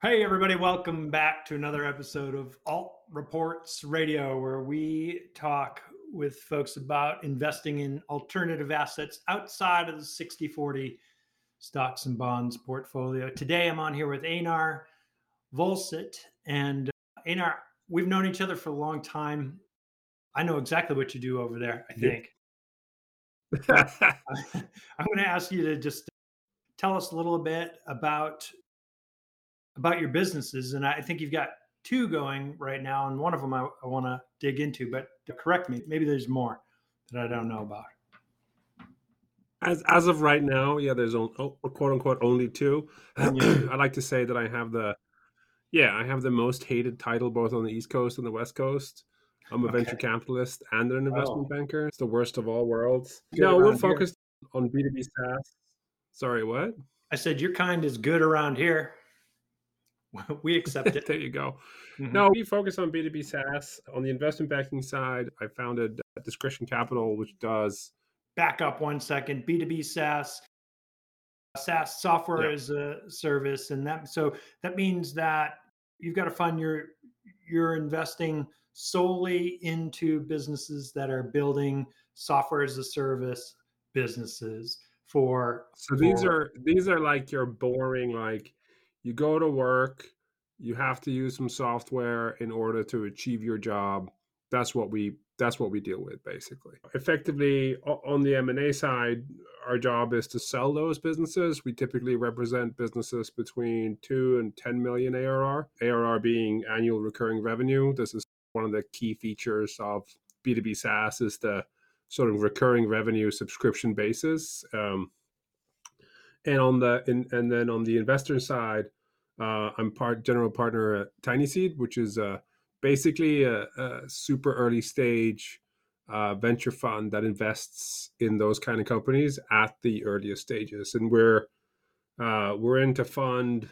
Hey, everybody, welcome back to another episode of Alt Reports Radio, where we talk with folks about investing in alternative assets outside of the 60 40 stocks and bonds portfolio. Today, I'm on here with Einar Vollset. And uh, Einar, we've known each other for a long time. I know exactly what you do over there, I think. I'm going to ask you to just tell us a little bit about about your businesses, and I think you've got two going right now, and one of them I, I want to dig into. But correct me, maybe there's more that I don't know about. As as of right now, yeah, there's only, oh, quote unquote only two. I like to say that I have the yeah, I have the most hated title both on the East Coast and the West Coast. I'm a okay. venture capitalist and an investment oh. banker. It's the worst of all worlds. Good no, we're focused on B2B SaaS. Sorry, what? I said your kind is good around here. we accept it. there you go. Mm-hmm. No, we focus on B2B SaaS. On the investment banking side, I founded uh, Discretion Capital, which does. Back up one second. B2B SaaS, SaaS software yeah. as a service. And that, so that means that you've got to fund your, you're investing solely into businesses that are building software as a service businesses for so these for, are these are like your boring like you go to work, you have to use some software in order to achieve your job. That's what we that's what we deal with basically. Effectively on the M&A side, our job is to sell those businesses. We typically represent businesses between 2 and 10 million ARR. ARR being annual recurring revenue. This is one of the key features of B2B SaaS is the sort of recurring revenue subscription basis. Um, and on the and then on the investor side, uh, I'm part general partner at Tiny Seed, which is uh, basically a, a, super early stage uh, venture fund that invests in those kind of companies at the earliest stages. And we're uh, we're into fund,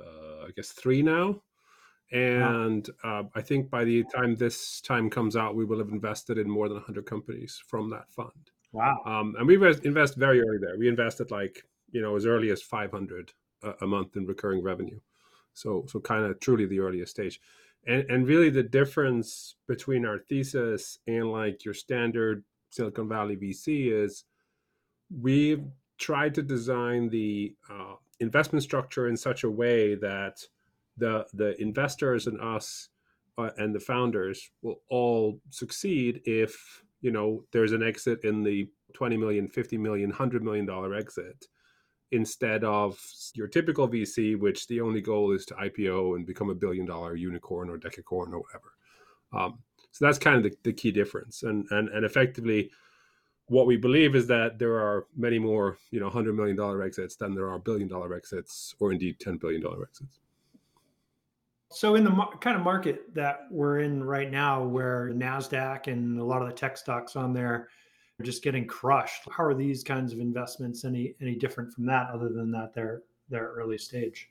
uh, I guess three now. And wow. Uh, I think by the time this time comes out, we will have invested in more than 100 companies from that fund. Wow. Um, and we invest very early there. We invested like, you know, as early as 500 a, month in recurring revenue. So so kind of truly the earliest stage. And and really the difference between our thesis and like your standard Silicon Valley VC is we've tried to design the uh, investment structure in such a way that the the investors and us uh, and the founders will all succeed if you know there's an exit in the 20 million 50 million 100 million dollar exit instead of your typical VC, which the only goal is to IPO and become a billion dollar unicorn or decacorn or whatever. Um, so that's kind of the, the key difference. And, and, and effectively, what we believe is that there are many more, you know, hundred million dollar exits than there are billion dollar exits, or indeed ten billion dollar exits. So, in the mar- kind of market that we're in right now, where Nasdaq and a lot of the tech stocks on there just getting crushed. How are these kinds of investments any any different from that, other than that they're they're early stage?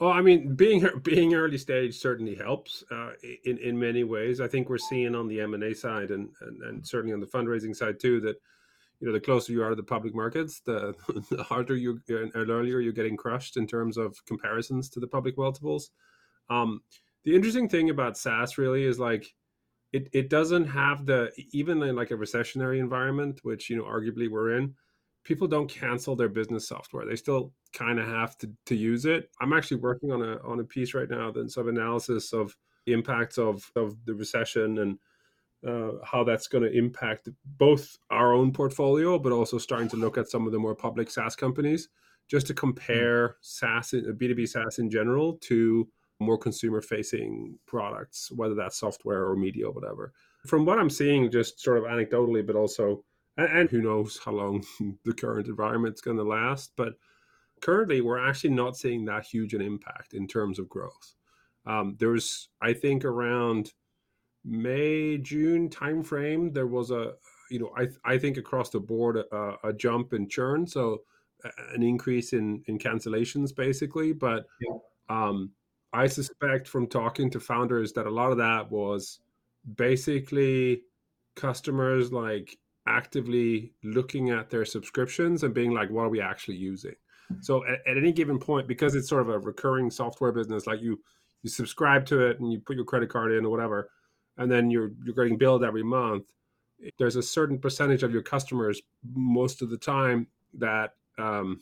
Well, I mean, being being early stage certainly helps uh, in in many ways. I think we're seeing on the M and A side, and, and and certainly on the fundraising side too, that you know the closer you are to the public markets, the, the harder you and earlier you're getting crushed in terms of comparisons to the public multiples. Um, the interesting thing about SaaS really is like it it doesn't have the even in like a recessionary environment, which you know arguably we're in. People don't cancel their business software; they still kind of have to to use it. I'm actually working on a on a piece right now that's of analysis of the impacts of of the recession and uh, how that's going to impact both our own portfolio, but also starting to look at some of the more public SaaS companies, just to hmm. compare SaaS, B2B SaaS in general, to more consumer facing products, whether that's software or media or whatever. From what I'm seeing, just sort of anecdotally, but also, and who knows how long the current environment is going to last, but currently we're actually not seeing that huge an impact in terms of growth. Um, there's, I think, around May, June timeframe, there was a, you know, I, I think across the board, a, a jump in churn. So an increase in, in cancellations basically, but, yeah. um, I suspect from talking to founders that a lot of that was basically customers like actively looking at their subscriptions and being like, what are we actually using? So at, at, any given point, because it's sort of a recurring software business, like you you subscribe to it and you put your credit card in or whatever, and then you're you're getting billed every month. There's a certain percentage of your customers most of the time that um,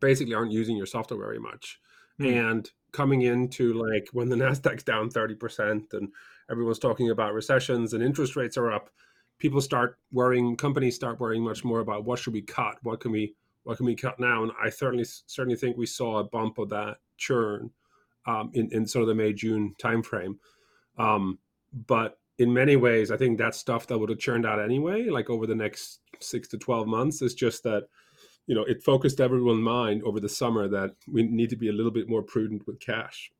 basically aren't using your software very much. Mm. And coming into like when the Nasdaq's down 30% and everyone's talking about recessions and interest rates are up, people start worrying, companies start worrying much more about what should we cut? What can we what can we cut now? And I certainly certainly think we saw a bump of that churn um, in, in sort of the May, June timeframe. Um, but in many ways, I think that stuff that would have churned out anyway, like over the next six to 12 months, is just that you know, it focused everyone's mind over the summer that we need to be a little bit more prudent with cash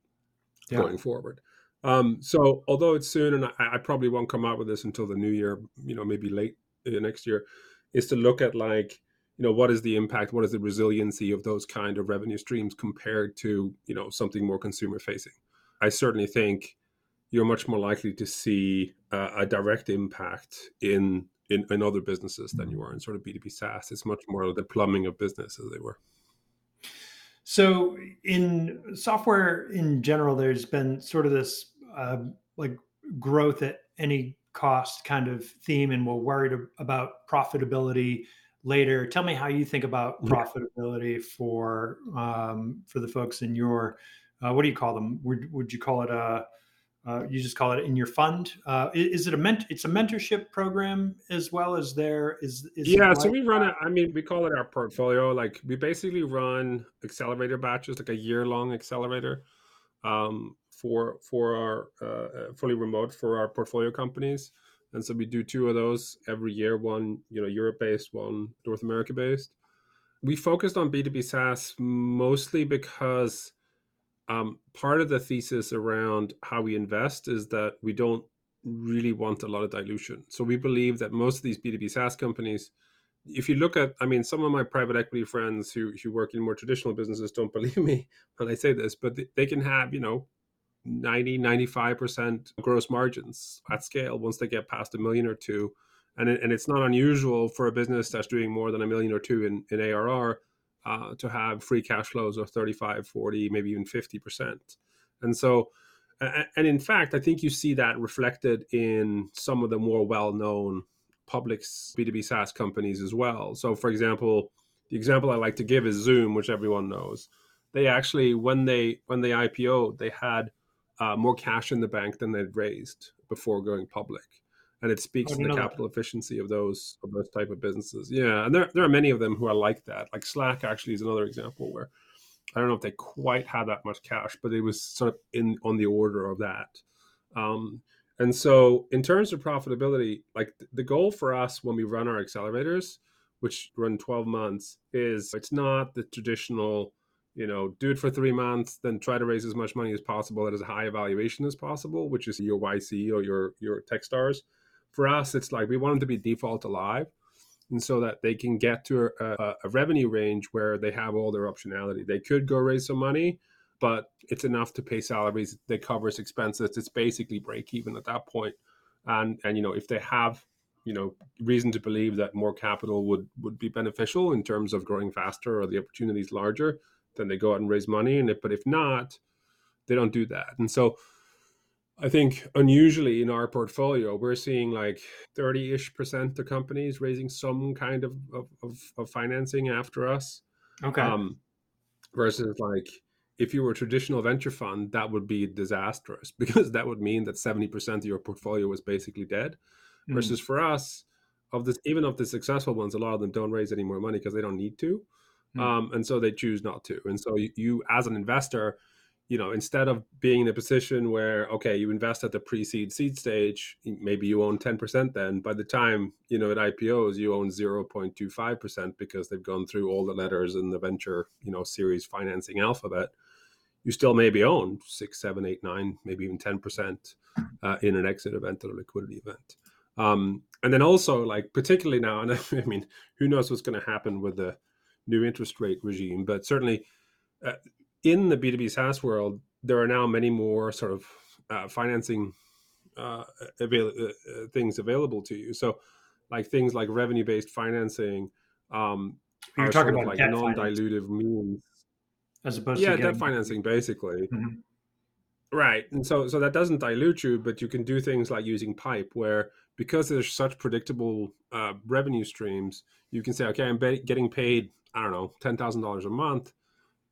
yeah. going forward. Um, so although it's soon, and I, I, probably won't come out with this until the new year, you know, maybe late uh, next year, is to look at like, you know, what is the impact, what is the resiliency of those kind of revenue streams compared to, you know, something more consumer facing. I certainly think you're much more likely to see uh, a direct impact in in, in other businesses than you are in sort of B2B SaaS. It's much more the plumbing of business as they were. So in software in general, there's been sort of this uh, like growth at any cost kind of theme, and we're worried about profitability later. Tell me how you think about profitability for um, for the folks in your uh, what do you call them? Would would you call it a uh, you just call it in your fund. Uh, is it a ment? It's a mentorship program as well as there is. is yeah, so we run it. I mean, we call it our portfolio. Like we basically run accelerator batches, like a year long accelerator, um, for for our uh, fully remote for our portfolio companies. And so we do two of those every year. One, you know, Europe based, one North America based. We focused on B two B SaaS mostly because um, part of the thesis around how we invest is that we don't really want a lot of dilution. So we believe that most of these B2B SaaS companies, if you look at, I mean, some of my private equity friends who, who work in more traditional businesses don't believe me when I say this, but they can have, you know, 90, 95% gross margins at scale once they get past a million or two. And, it, and it's not unusual for a business that's doing more than a million or two in, in ARR uh, to have free cash flows of 35, 40, maybe even 50%. And so, and in fact, I think you see that reflected in some of the more well known public B2B SaaS companies as well. So, for example, the example I like to give is Zoom, which everyone knows. They actually, when they when they IPO, they had uh, more cash in the bank than they'd raised before going public and it speaks to the capital that. efficiency of those of those type of businesses. Yeah, and there there are many of them who are like that. Like Slack actually is another example where I don't know if they quite had that much cash, but it was sort of in on the order of that. Um, and so, in terms of profitability, like the goal for us when we run our accelerators, which run 12 months, is it's not the traditional, you know, do it for three months, then try to raise as much money as possible at as high a valuation as possible, which is your YC or your your Techstars for us, it's like we want them to be default alive. And so that they can get to a, a revenue range where they have all their optionality. They could go raise some money, but it's enough to pay salaries that covers expenses. It's basically break even at that point. And and you know if they have you know reason to believe that more capital would would be beneficial in terms of growing faster or the opportunities larger, then they go out and raise money. And if, but if not, they don't do that. And so I think unusually in our portfolio, we're seeing like 30 ish percent of companies raising some kind of, of, of, financing after us. Okay. Um, versus like if you were a traditional venture fund, that would be disastrous because that would mean that 70% of your portfolio was basically dead. Mm. Versus for us, of this, even of the successful ones, a lot of them don't raise any more money because they don't need to. Mm. Um, and so they choose not to. And so you, you as an investor, you know, instead of being in a position where, okay, you invest at the pre-seed seed stage, maybe you own 10% then. By the time, you know, at IPOs, you own 0.25% because they've gone through all the letters in the venture, you know, series financing alphabet. You still maybe own six, seven, eight, nine, maybe even 10% uh, in an exit event or a liquidity event. Um, and then also, like, particularly now, and I mean, who knows what's going to happen with the new interest rate regime, but certainly uh, in the B2B SaaS world, there are now many more sort of uh, financing uh, avail- uh, uh things available to you. So, like things like revenue based financing, um, You're talking about like non-dilutive means. as opposed Yeah, to debt financing basically. Mhm. Right. And so so that doesn't dilute you, but you can do things like using pipe where because there's such predictable uh, revenue streams, you can say, okay, I'm ba- getting paid, I don't know, $10,000 a month,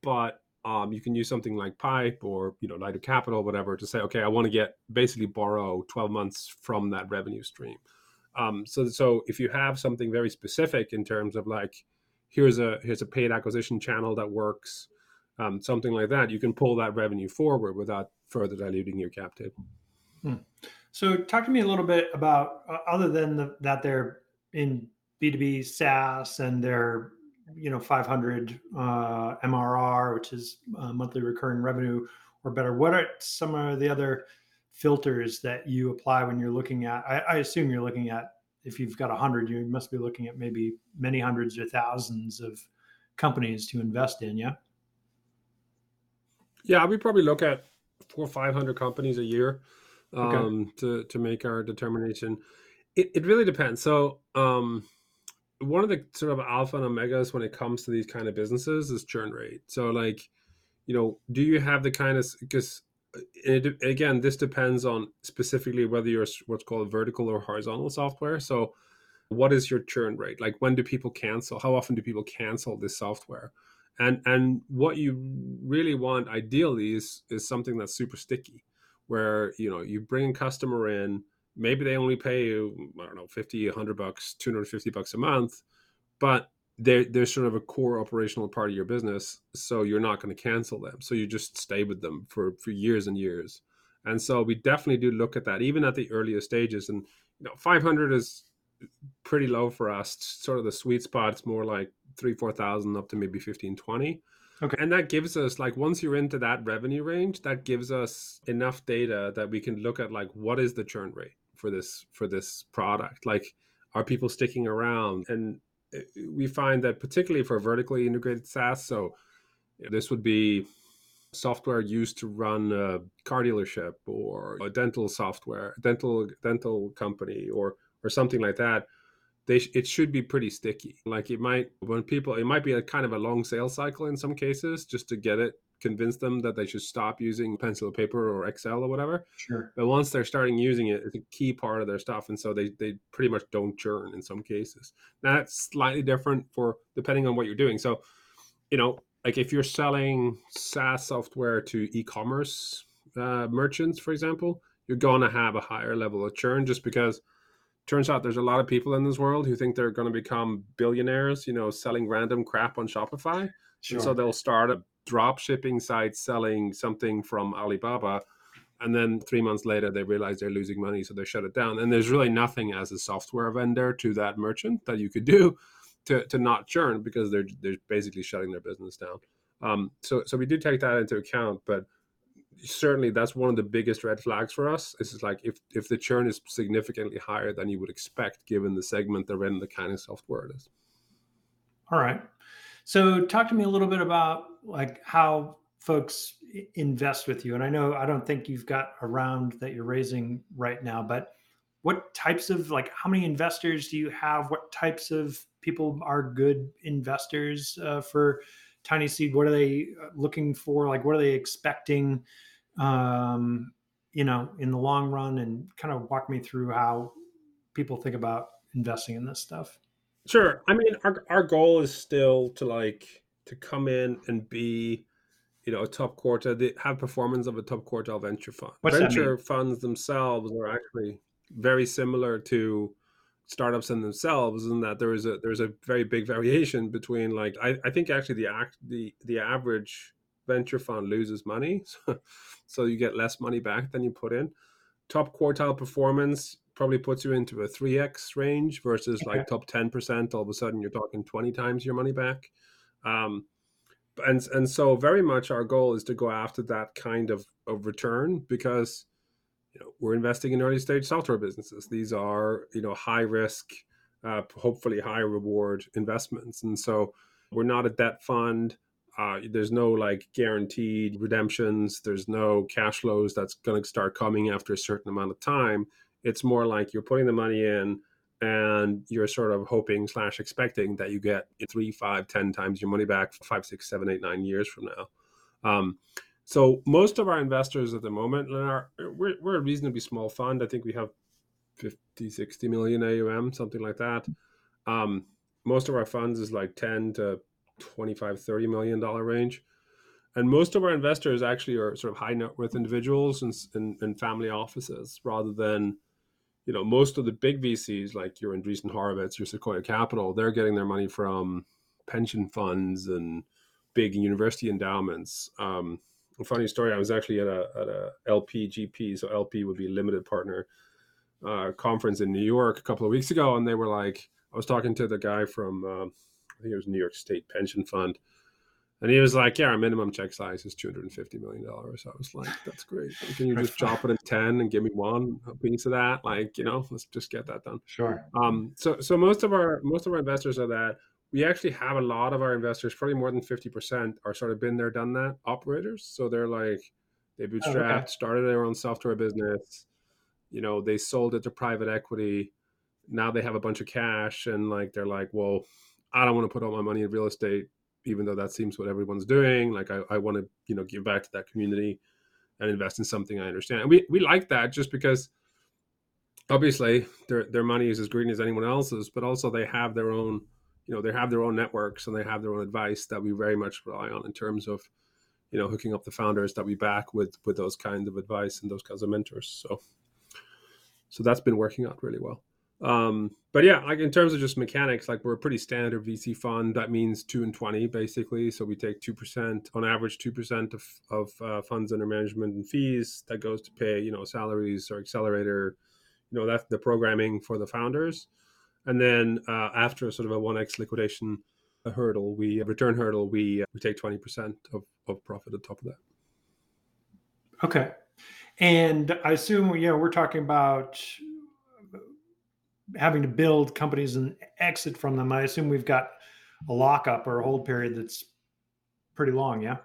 but um, you can use something like pipe or, you know, lighter capital, whatever, to say, okay, I want to get basically borrow 12 months from that revenue stream. Um, so, so if you have something very specific in terms of like, here's a, here's a paid acquisition channel that works, um, something like that, you can pull that revenue forward without further diluting your cap table. So, talk to me a little bit about uh, other than the, that they're in B two B SaaS and they're you know 500 uh, MRR, which is uh, monthly recurring revenue or better. What are some of the other filters that you apply when you're looking at? I, I assume you're looking at if you've got a hundred, you must be looking at maybe many hundreds or thousands of companies to invest in. Yeah. Yeah, we probably look at four or five hundred companies a year Okay. um, to to make our determination. It, it really depends. So um, one of the sort of alpha and omegas when it comes to these kind of businesses is churn rate. So like, you know, do you have the kind of because uh, it, again, this depends on specifically whether you're what's called vertical or horizontal software. So what is your churn rate? Like when do people cancel? How often do people cancel this software? And and what you really want ideally is is something that's super sticky, where you know you bring a customer in, maybe they only pay you I don't know 50, 100 bucks, 250 bucks a month, but they're they're sort of a core operational part of your business, so you're not going to cancel them. So you just stay with them for for years and years. And so we definitely do look at that, even at the earliest stages. And you know, 500 is pretty low for us. Sort of the sweet spot it's more like three, four thousand up to maybe 15, 20. Okay. And that gives us like once you're into that revenue range, that gives us enough data that we can look at like what is the churn rate for this for this product? Like are people sticking around? And uh, we find that particularly for vertically integrated SaaS, so this would be software used to run a car dealership or a dental software, dental dental company or or something like that. They it should be pretty sticky. Like it might when people it might be a kind of a long sales cycle in some cases just to get it convince them that they should stop using pencil and paper or Excel or whatever. Sure. But once they're starting using it, it's a key part of their stuff, and so they they pretty much don't churn in some cases. Now that's slightly different for depending on what you're doing. So, you know, like if you're selling SaaS software to e-commerce uh, merchants, for example, you're gonna have a higher level of churn just because. Turns out there's a lot of people in this world who think they're going to become billionaires, you know, selling random crap on Shopify. Sure. And so they'll start a drop shipping site selling something from Alibaba. And then three months later, they realize they're losing money. So they shut it down. And there's really nothing as a software vendor to that merchant that you could do to, to not churn because they're, they're basically shutting their business down. Um, so, so we do take that into account. But certainly that's one of the biggest red flags for us. Is like if, if the churn is significantly higher than you would expect given the segment they're in, the kind of software it is. All right. So talk to me a little bit about like how folks invest with you. And I know I don't think you've got a round that you're raising right now, but what types of like how many investors do you have? What types of people are good investors uh, for Tiny Seed? What are they uh, looking for? Like what are they expecting? Um, you know, in the long run, and kind of walk me through how people think about investing in this stuff. Sure. I mean, our our goal is still to like to come in and be, you know, a top quarter the, have performance of a top quartile venture fund. What's venture funds themselves are actually very similar to startups in themselves, and that there is a there's a very big variation between like I, I think actually the act the the average venture fund loses money, so, so you get less money back than you put in. Top quartile performance probably puts you into a 3x range versus Okay. like top 10% all of a sudden you're talking 20 times your money back um, and and so very much our goal is to go after that kind of, of return because you know we're investing in early stage software businesses. These are you know high risk uh, hopefully high reward investments. And so we're not a debt fund. Uh, there's no like guaranteed redemptions. There's no cash flows that's going to start coming after a certain amount of time. It's more like you're putting the money in and you're sort of hoping slash expecting that you get three, five, ten times your money back five, six, seven, eight, nine years from now. Um, so most of our investors at the moment we're, we're a reasonably small fund. I think we have 50, 60 million AUM, something like that. Um, most of our funds is like 10 to 25, 30 million dollar range. And most of our investors actually are sort of high net worth individuals and, and, and family offices rather than, you know, most of the big VCs like your Andreessen Horowitz, your Sequoia Capital, they're getting their money from pension funds and big university endowments. Um, funny story, I was actually at a, at a LPGP, so LP would be limited partner uh, conference in New York a couple of weeks ago, and they were like, I was talking to the guy from, uh, I think it was New York State Pension Fund, and he was like, "Yeah, our minimum check size is two hundred and fifty million dollars." I was like, "That's great. Can you just drop it in ten and give me one piece of that? Like, you know, let's just get that done." Sure. Um, so, so most of our most of our investors are that. We actually have a lot of our investors, probably more than fifty percent, are sort of been there, done that operators. So they're like, they bootstrapped, oh, okay. started their own software business. You know, they sold it to private equity. Now they have a bunch of cash, and like they're like, well, I don't want to put all my money in real estate even though that seems what everyone's doing. Like I, I want to, you know, give back to that community and invest in something I understand. And we we like that just because obviously their their money is as green as anyone else's, but also they have their own, you know, they have their own networks and they have their own advice that we very much rely on in terms of, you know, hooking up the founders that we back with with those kinds of advice and those kinds of mentors. So so that's been working out really well. Um, but yeah, like in terms of just mechanics, like we're a pretty standard VC fund. That means two and twenty basically. So we take two percent on average, two percent of of uh, funds under management and fees that goes to pay you know salaries or accelerator, you know that's the programming for the founders, and then uh, after sort of a one x liquidation a hurdle, we return hurdle, we uh, we take twenty percent of of profit on top of that. Okay, and I assume you know we're talking about having to build companies and exit from them, I assume we've got a lockup or a hold period that's pretty long. Yeah.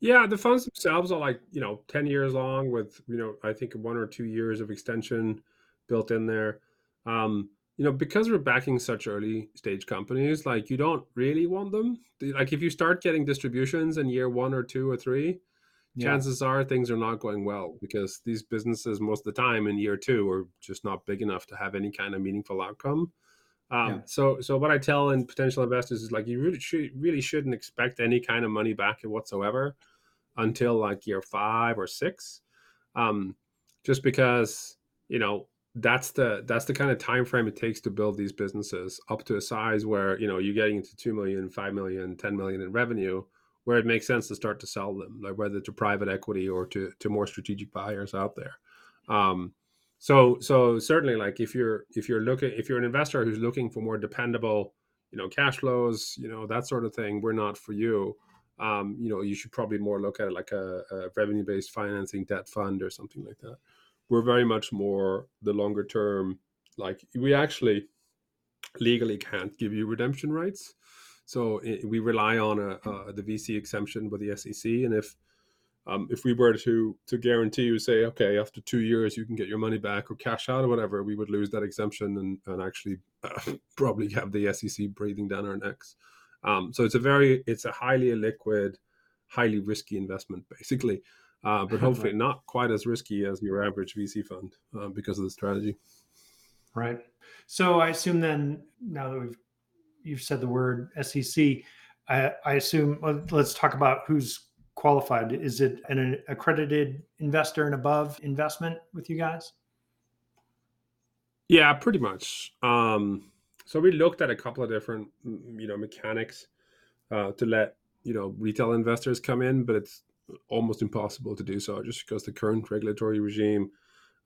Yeah, the funds themselves are like you know ten years long with you know I think one or two years of extension built in there. Um, you know because we're backing such early stage companies, like you don't really want them. Like if you start getting distributions in year one or two or three, yeah. chances are things are not going well because these businesses most of the time in year two are just not big enough to have any kind of meaningful outcome. Um, yeah. So, so what I tell in potential investors is like you really should, really shouldn't expect any kind of money back whatsoever until like year five or six, um, just because you know that's the that's the kind of time frame it takes to build these businesses up to a size where you know you're getting into 2 million 5 million 10 million in revenue where it makes sense to start to sell them, like whether to private equity or to to more strategic buyers out there. Um, so so certainly, like if you're if you're looking if you're an investor who's looking for more dependable, you know, cash flows, you know, that sort of thing, we're not for you. Um, you know, you should probably more look at it like a, a revenue based financing debt fund or something like that. We're very much more the longer term. Like we actually legally can't give you redemption rights so it, we rely on a, a, the VC exemption with the SEC, and if um, if we were to to guarantee you, say, okay, after two years you can get your money back or cash out or whatever, we would lose that exemption and, and actually uh, probably have the SEC breathing down our necks. Um, so it's a very it's a highly illiquid, highly risky investment, basically. Uh, but hopefully not quite as risky as your average VC fund uh, because of the strategy. Right. So I assume then now that we've you've said the word SEC. I, I assume. Let's talk about who's qualified. Is it an accredited investor and above investment with you guys? Yeah, pretty much. Um, so we looked at a couple of different, you know, mechanics uh, to let you know retail investors come in, but it's almost impossible to do so just because the current regulatory regime.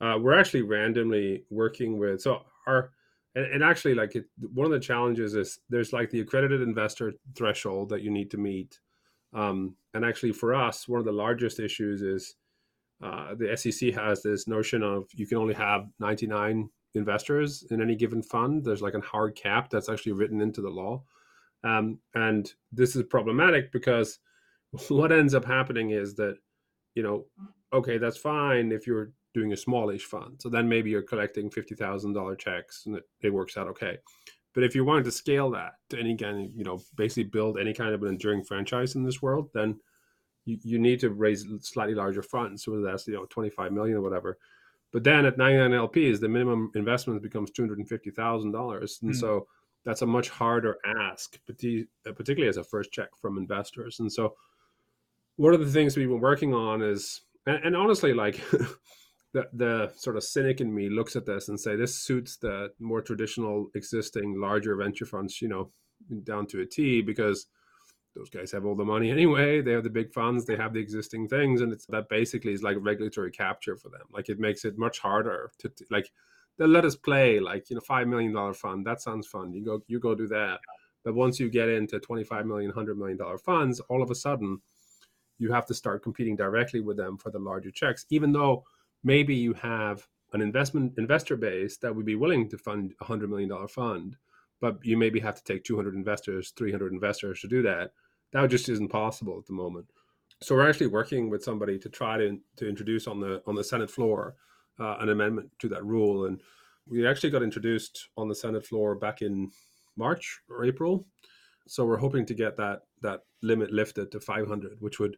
Uh, we're actually randomly working with so our and, and actually like it, one of the challenges is there's like the accredited investor threshold that you need to meet um, and actually for us one of the largest issues is uh, the sec has this notion of you can only have 99 investors in any given fund there's like a hard cap that's actually written into the law um, and this is problematic because what ends up happening is that you know okay that's fine if you're doing a smallish fund. So then maybe you're collecting fifty thousand dollar checks, and it, it works out okay. But if you wanted to scale that to any kind of, you know, basically build any kind of an enduring franchise in this world, then you, you need to raise slightly larger funds. So that's, you know, 25 million or whatever. But then at 99 LPs, the minimum investment becomes $250,000. And mm. so that's a much harder ask, particularly as a first check from investors. And so one of the things we've been working on is, and, and honestly, like the, the sort of cynic in me looks at this and say this suits the more traditional existing larger venture funds you know down to a t because those guys have all the money anyway. They have the big funds. They have the existing things. And it's that basically is like regulatory capture for them. Like it makes it much harder to, to like they'll let us play like you know five million dollar fund. That sounds fun. You go you go do that. But once you get into 25 million 100 million dollar funds all of a sudden you have to start competing directly with them for the larger checks even though maybe you have an investment investor base that would be willing to fund a hundred million dollar fund, but you maybe have to take 200 investors, 300 investors to do that. That just isn't possible at the moment. So we're actually working with somebody to try to, to introduce on the on the Senate floor uh, an amendment to that rule, and we actually got introduced on the Senate floor back in March or April. So we're hoping to get that that limit lifted to 500, which would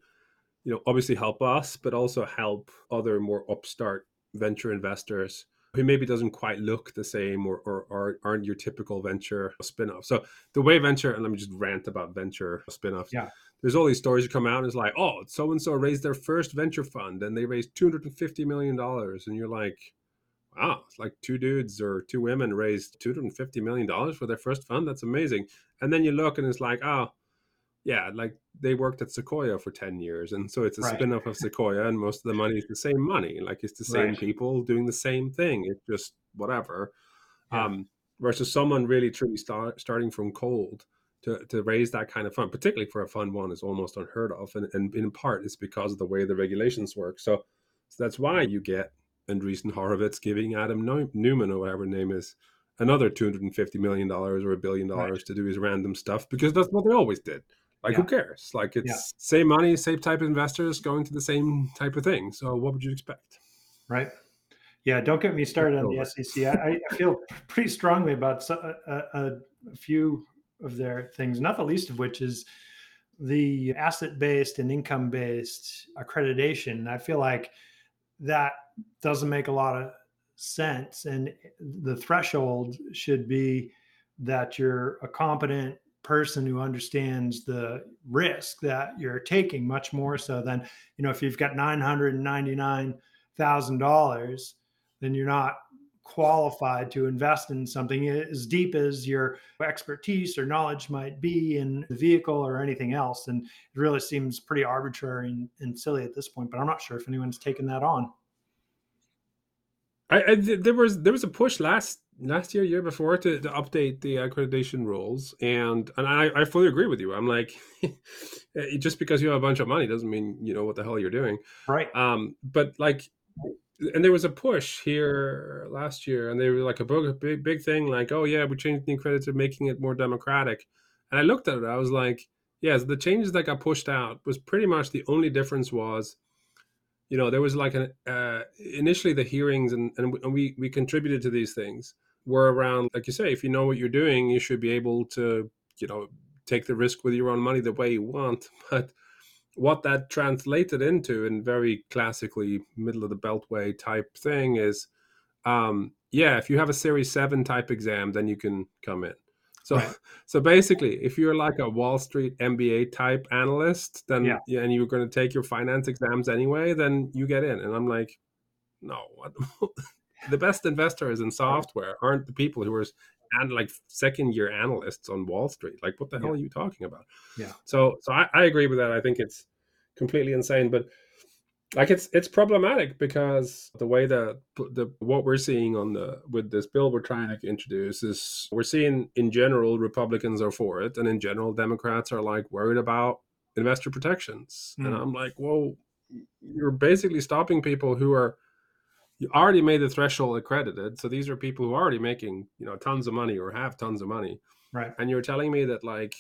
you know obviously help us but also help other more upstart venture investors who maybe doesn't quite look the same or, or, or aren't your typical venture spin-off. So the way venture and let me just rant about venture spin-offs. Yeah. There's all these stories that come out and it's like oh so and so raised their first venture fund and they raised 250 million dollars and you're like wow it's like two dudes or two women raised 250 million dollars for their first fund? That's amazing. And then you look and it's like oh yeah, like they worked at Sequoia for 10 years. And so it's a right. spin-off of Sequoia and most of the money is the same money. Like it's the same right. people doing the same thing. It's just whatever. Yeah. Um, versus someone really truly start, starting from cold to, to raise that kind of fund, particularly for a fund one is almost unheard of. And, and in part it's because of the way the regulations work. So, so that's why you get Andreessen Horowitz giving Adam Neumann, or whatever name is another $250 million or a billion dollars right. to do his random stuff because that's what they always did. Like, yeah. who cares? Like, it's yeah. same money, same type of investors going to the same type of thing. So, what would you expect? Right. Yeah. Don't get me started on the SEC. I, I feel pretty strongly about a, uh, uh, a, a few of their things, not the least of which is the asset based and income based accreditation. I feel like that doesn't make a lot of sense. And the threshold should be that you're a competent person who understands the risk that you're taking much more so than you know if you've got $999,000 then you're not qualified to invest in something as deep as your expertise or knowledge might be in the vehicle or anything else. And it really seems pretty arbitrary and, and silly at this point but i'm not sure if anyone's taken that on. I, I, there was there was a push last last year, year before to, to update the accreditation rules, and and I, I fully agree with you. I'm like, just because you have a bunch of money doesn't mean you know what the hell you're doing, right? Um, but like, and there was a push here last year, and they were like a big big thing, like, oh yeah, we changed the accreditation, making it more democratic, and I looked at it, I was like, yes, the changes that got pushed out was pretty much the only difference was you know there was like an uh, initially the hearings and, and we we contributed to these things were around like you say if you know what you're doing you should be able to you know take the risk with your own money the way you want but what that translated into in very classically middle of the beltway type thing is um yeah if you have a series 7 type exam then you can come in so right. so basically if you're like a wall street mba type analyst then yeah. yeah and you're going to take your finance exams anyway then you get in and i'm like no the best investors in software aren't the people who are and like second year analysts on Wall Street. Like, what the hell yeah. are you talking about? Yeah. So, so I, I agree with that. I think it's completely insane, but like it's it's problematic because the way that the what we're seeing on the with this bill we're trying to introduce is we're seeing in general Republicans are for it, and in general Democrats are like worried about investor protections, mm. and I'm like, well, you're basically stopping people who are you already made the threshold accredited. So these are people who are already making, you know, tons of money or have tons of money. Right. And you're telling me that like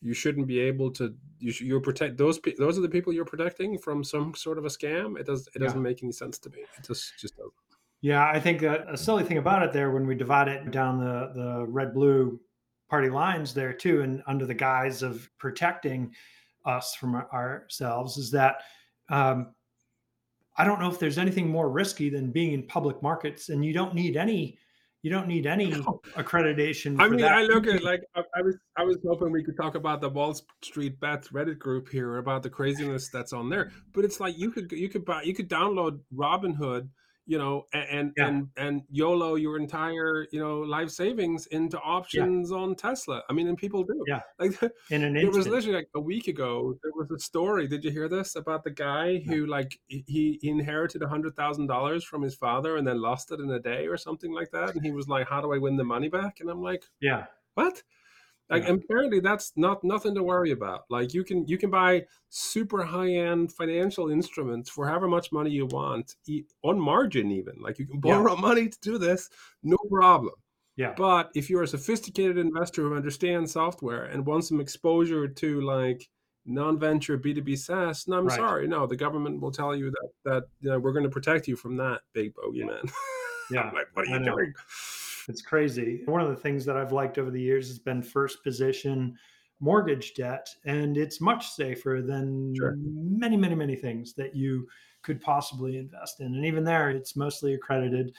you shouldn't be able to you should, you're protect those those are the people you're protecting from some sort of a scam it does it doesn't yeah. make any sense to me it just just doesn't yeah i think a, a, silly thing about it there when we divide it down the the red blue party lines there too and under the guise of protecting us from ourselves is that um, i don't know if there's anything more risky than being in public markets and you don't need any you don't need any accreditation. I mean, that. I look at like I, I, was I was hoping we could talk about the Wall Street Bets Reddit group here about the craziness that's on there, but it's like you could you could buy you could download Robinhood you know, and yeah. and and YOLO your entire you know life savings into options yeah. on Tesla. I mean, and people do. Yeah, like in an it was literally like a week ago. There was a story. Did you hear this about the guy who like he, he inherited a hundred thousand dollars from his father and then lost it in a day or something like that? And he was like, "How do I win the money back?" And I'm like, "Yeah, what?" Like yeah. apparently that's not nothing to worry about. Like you can you can buy super high end financial instruments for however much money you want on margin even. Like you can borrow yeah. money to do this, no problem. Yeah. But if you're a sophisticated investor who understands software and wants some exposure to like non-venture B2B SaaS, no, I'm right. sorry, no, the government will tell you that that you know, we're going to protect you from that big bogey man. Yeah. like, what are you doing? It's crazy. One of the things that I've liked over the years has been first position mortgage debt, and it's much safer than sure. many, many, many things that you could possibly invest in. And even there, it's mostly accredited.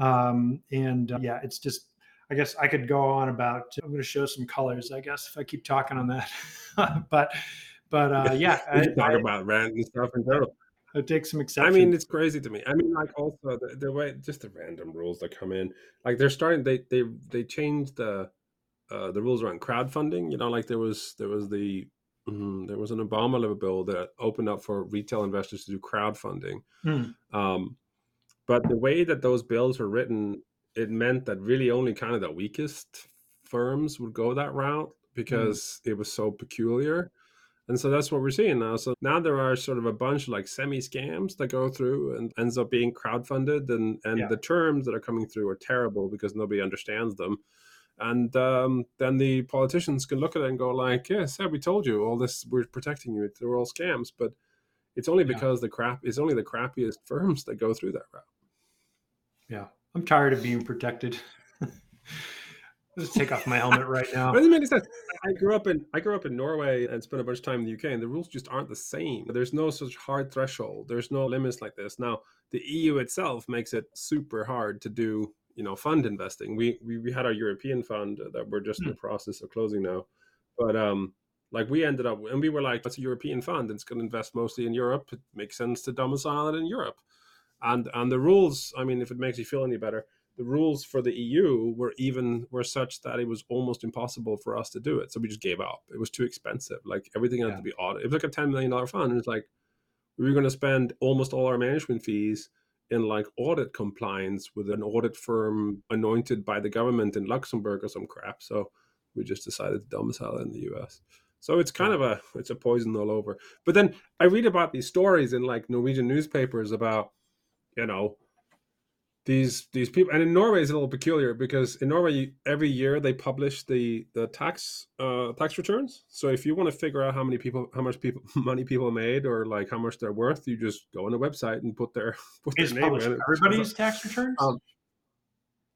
Um, and uh, yeah, it's just, I guess I could go on about. I'm going to show some colors, I guess, if I keep talking on that. but, but uh, yeah, we I, talk I, about random stuff in general it takes some exception. I mean, it's crazy to me. I mean, like also the, the way just the random rules that come in, like they're starting. They they they changed the uh, the rules around crowdfunding. You know, like there was there was the mm, there was an Obama level bill that opened up for retail investors to do crowdfunding. Mm. Um, but the way that those bills were written, it meant that really only kind of the weakest firms would go that route hmm. because mm. it was so peculiar. And so that's what we're seeing now. So now there are sort of a bunch of like semi scams that go through and ends up being crowdfunded, and and yeah. the terms that are coming through are terrible because nobody understands them. And um, then the politicians can look at it and go like, "Yes, yeah, we told you all this. We're protecting you. They're all scams." But it's only because yeah. the crap is only the crappiest firms that go through that route. Yeah, I'm tired of being protected. just take off my helmet right now. Doesn't make any sense. I grew up in I grew up in Norway and spent a bunch of time in the UK, and the rules just aren't the same. There's no such hard threshold. There's no limits like this. Now, the EU itself makes it super hard to do, you know, fund investing. We we, we had our European fund that we're just in the hmm. process of closing now, but um, like we ended up and we were like, that's a European fund, and it's going to invest mostly in Europe. It makes sense to domicile it in Europe, and and the rules. I mean, if it makes you feel any better the rules for the EU were even were such that it was almost impossible for us to do it. So we just gave up. It was too expensive. Like everything had yeah. to be audited. It was like a ten million dollar fund. It's like we were going to spend almost all our management fees in like audit compliance with an audit firm anointed by the government in Luxembourg or some crap. So we just decided to domicile in the US. So it's kind of a it's a poison all over. But then I read about these stories in like Norwegian newspapers about, you know, these these people and in norway it's a little peculiar because in norway every year they publish the the tax uh tax returns so if you want to figure out how many people how much people money people made or like how much they're worth you just go on the website and put their put their name in everybody's tax returns um,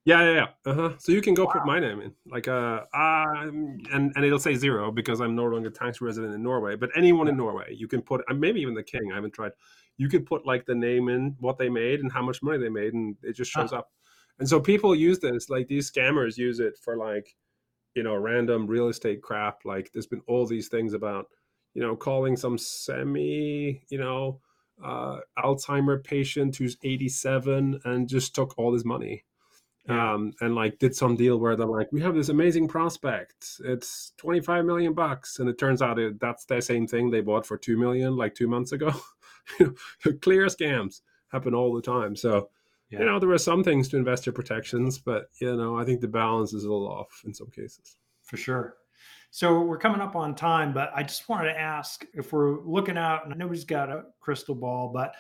yeah, yeah, yeah. Uh-huh. So you can go wow. put my name in, like, uh, um, and and it'll say zero because I'm no longer tax resident in Norway. But anyone in Norway, you can put, maybe even the king. I haven't tried you could put like the name in what they made and how much money they made and it just shows up. And so people use this like these scammers use it for like you know random real estate crap. Like there's been all these things about you know calling some semi you know uh, alzheimer patient who's 87 and just took all his money. Yeah. um, and like did some deal where they're like we have this amazing prospect. It's 25 million bucks. And it turns out it, that's the same thing they bought for 2 million like two months ago clear scams happen all the time. So, yeah. you know, there are some things to investor protections, but you know, I think the balance is a little off in some cases. For sure. So we're coming up on time, but I just wanted to ask if we're looking out, and nobody's got a crystal ball, but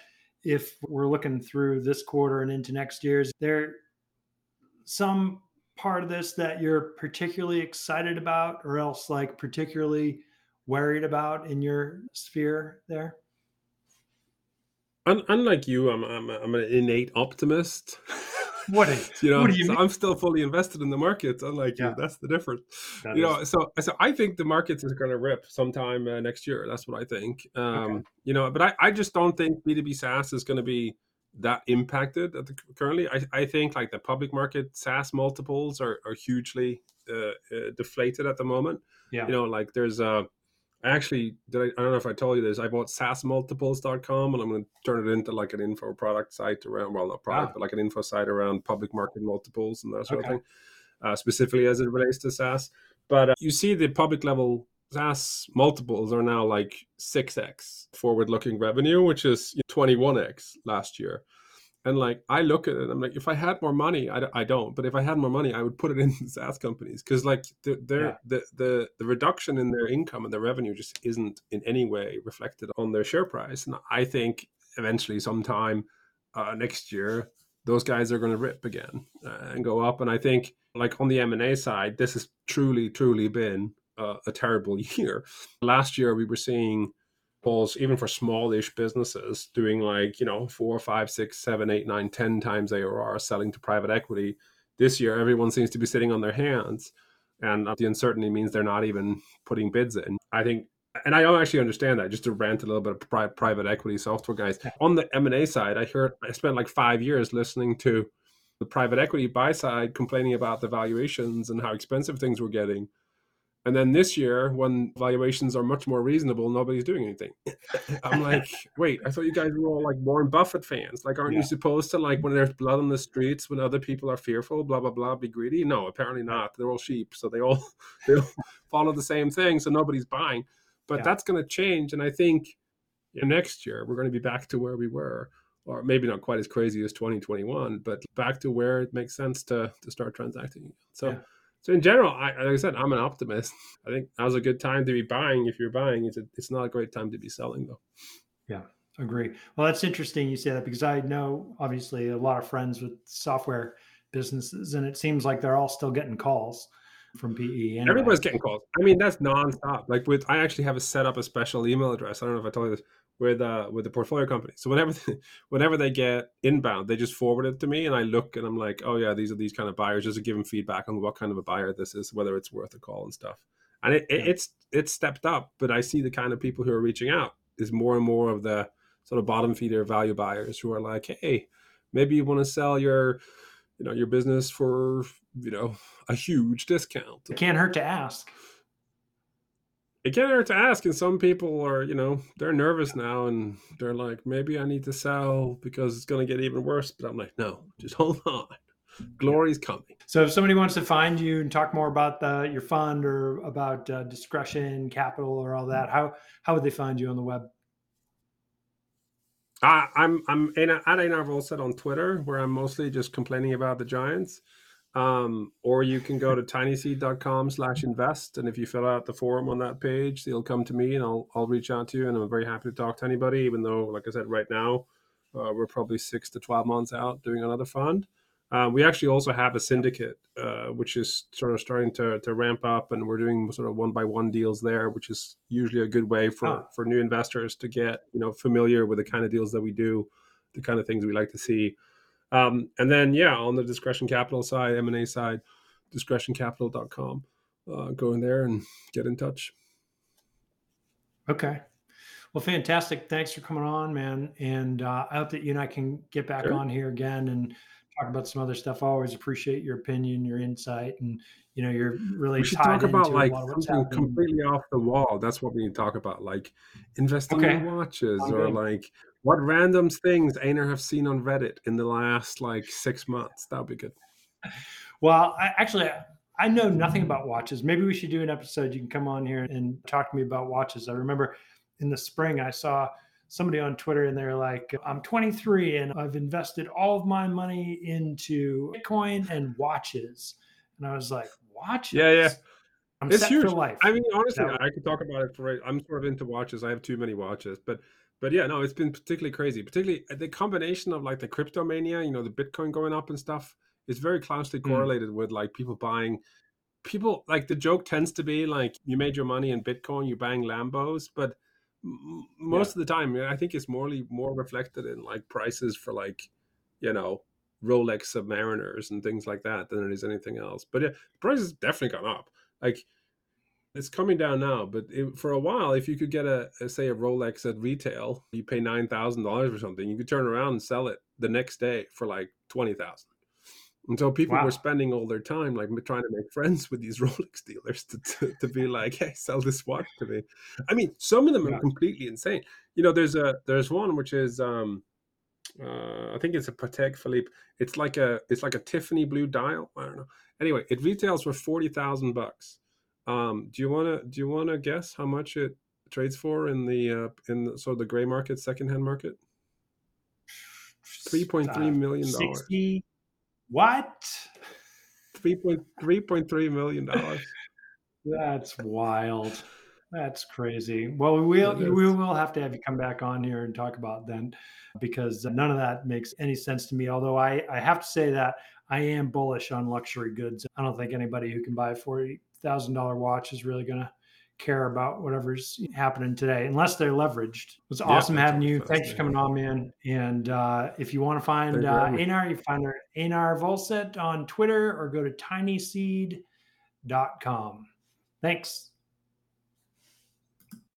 if we're looking through this quarter and into next year's, there some part of this that you're particularly excited about, or else like particularly worried about in your sphere there? Unlike you, I'm I'm, I'm an innate optimist. What is you know? You so mean? I'm still fully invested in the markets. Unlike Yeah. you, that's the difference. That you is- know, so so I think the markets is going to rip sometime uh, next year. That's what I think. Um, You know, but I I just don't think B2B SaaS is going to be that impacted at the, currently. I I think like the public market SaaS multiples are are hugely uh, uh, deflated at the moment yeah. you know like there's I actually did I, I don't know if I told you this. I bought SaaSmultiples.com and I'm going to turn it into like an info product site around well not product Ah. but like an info site around public market multiples and that sort Okay. of thing, uh, specifically as it relates to SaaS. But uh, you see the public level SaaS multiples are now like six x forward looking revenue, which is 21x last year. And like I look at it, I'm like, if I had more money, I, d- I don't, but if I had more money, I would put it in SaaS companies because like the, they're, Yeah. the the the reduction in their income and their revenue just isn't in any way reflected on their share price. And I think eventually, sometime uh, next year, those guys are going to rip again uh, and go up. And I think like on the M and A side, this has truly, truly been uh, a terrible year. Last year, we were seeing polls even for smallish businesses doing like you know four five six seven eight nine ten times arr selling to private equity. This year everyone seems to be sitting on their hands and uh, the uncertainty means they're not even putting bids in. I think and i don't actually understand that just to rant a little bit of pri- private equity software guys. On the m&a side i heard i spent like five years listening to the private equity buy side complaining about the valuations and how expensive things were getting and then this year, when valuations are much more reasonable, nobody's doing anything. I'm like, wait, I thought you guys were all like Warren Buffett fans. Like, aren't Yeah. you supposed to like when there's blood on the streets, when other people are fearful, blah blah blah, be greedy? No, apparently not. They're all sheep, so they all they all follow the same thing, so nobody's buying. But Yeah. that's going to change, and I think you know, next year we're going to be back to where we were, or maybe not quite as crazy as 2021, but back to where it makes sense to to start transacting. So. Yeah. So in general, I, like I said, I'm an optimist. I think now's a good time to be buying. If you're buying, it's a, it's not a great time to be selling though. Yeah, agree. Well, that's interesting you say that because I know obviously a lot of friends with software businesses, and it seems like they're all still getting calls from PE. Anyway. Everybody's getting calls. I mean, that's nonstop. Like with, I actually have a set up a special email address. I don't know if I told you this with uh with the portfolio company. So whenever whenever they get inbound, they just forward it to me, and I look and I'm like, oh yeah, these are these kind of buyers. Just to give them feedback on what kind of a buyer this is, whether it's worth a call and stuff. And it, it- it's it's stepped up, but I see the kind of people who are reaching out is more and more of the sort of bottom feeder value buyers who are like, hey, maybe you want to sell your you know your business for you know a huge discount It can't hurt to ask. It can't hurt to ask and some people are you know they're nervous now and they're like maybe i need to sell because it's going to get even worse but i'm like no just hold on. Glory's coming. So if somebody wants to find you and talk more about the, your fund or about uh, discretion, capital, or all that, how how would they find you on the web? I, i'm i'm in at Einar Vollset on twitter where i'm mostly just complaining about the giants um, or you can go to tinyseed.com slash invest and if you fill out the form on that page they'll come to me and i'll i'll reach out to you and i'm very happy to talk to anybody even though like i said right now uh, we're probably six to 12 months out doing another fund uh, we actually also have a syndicate uh, which is sort of starting to, to ramp up and we're doing sort of one by one deals there which is usually a good way for, Ah. for new investors to get you know familiar with the kind of deals that we do the kind of things we like to see um, and then, yeah, on the discretion capital side, M&A side, discretioncapital.com. Uh, go in there and get in touch. Okay. Well, fantastic. Thanks for coming on, man. And uh, I hope that you and I can get back Sure. on here again and talk about some other stuff. I always appreciate your opinion, your insight, and you know, you're really We should talk about like a lot of what's something completely off the wall. That's what we need to talk about, like investing in watches I'm or like what random things Einar have seen on Reddit in the last like six months. That would be good. Well, I, actually, I know nothing about watches. Maybe we should do an episode. You can come on here and talk to me about watches. I remember in the spring, I saw somebody on Twitter and they're like, I'm 23 and I've invested all of my money into Bitcoin and watches. And I was like, watches? Yeah, yeah. I'm It's set huge. for life. I mean, honestly, I could talk about it for. I'm sort of into watches. I have too many watches, but but yeah, no, it's been particularly crazy. Particularly uh, the combination of like the crypto mania, you know, the Bitcoin going up and stuff, is very closely Hmm. correlated with like people buying people like the joke tends to be like you made your money in Bitcoin, you bang Lambos, but most yeah. of the time, I think it's morely more reflected in like prices for like, you know, Rolex Submariners and things like that than it is anything else. But yeah, prices definitely gone up. Like it's coming down now, but it, for a while, if you could get a, a say a Rolex at retail, you pay nine thousand dollars or something, you could turn around and sell it the next day for like twenty thousand. And so people wow. were spending all their time like trying to make friends with these Rolex dealers to, to, to, be like, hey, sell this watch to me. I mean, some of them yeah. are completely insane. You know, there's a there's one which is um uh, I think it's a Patek Philippe. It's like a it's like a Tiffany blue dial. I don't know. Anyway, it retails for forty thousand bucks. Um, do you wanna do you wanna guess how much it trades for in the uh, in the, so the gray market, secondhand market? Three point three uh, million dollars. What? Three point three point three million dollars. That's wild. That's crazy. Well, we will we will have to have you come back on here and talk about then, because none of that makes any sense to me. Although I I have to say that I am bullish on luxury goods. I don't think anybody who can buy forty thousand dollar watch is really going to care about whatever's happening today unless they're leveraged. It was awesome yeah, having you. Thanks for coming on, man. And uh, if you want to find uh, Einar, you find her Einar Vollset on Twitter or go to tinyseed.com. Thanks.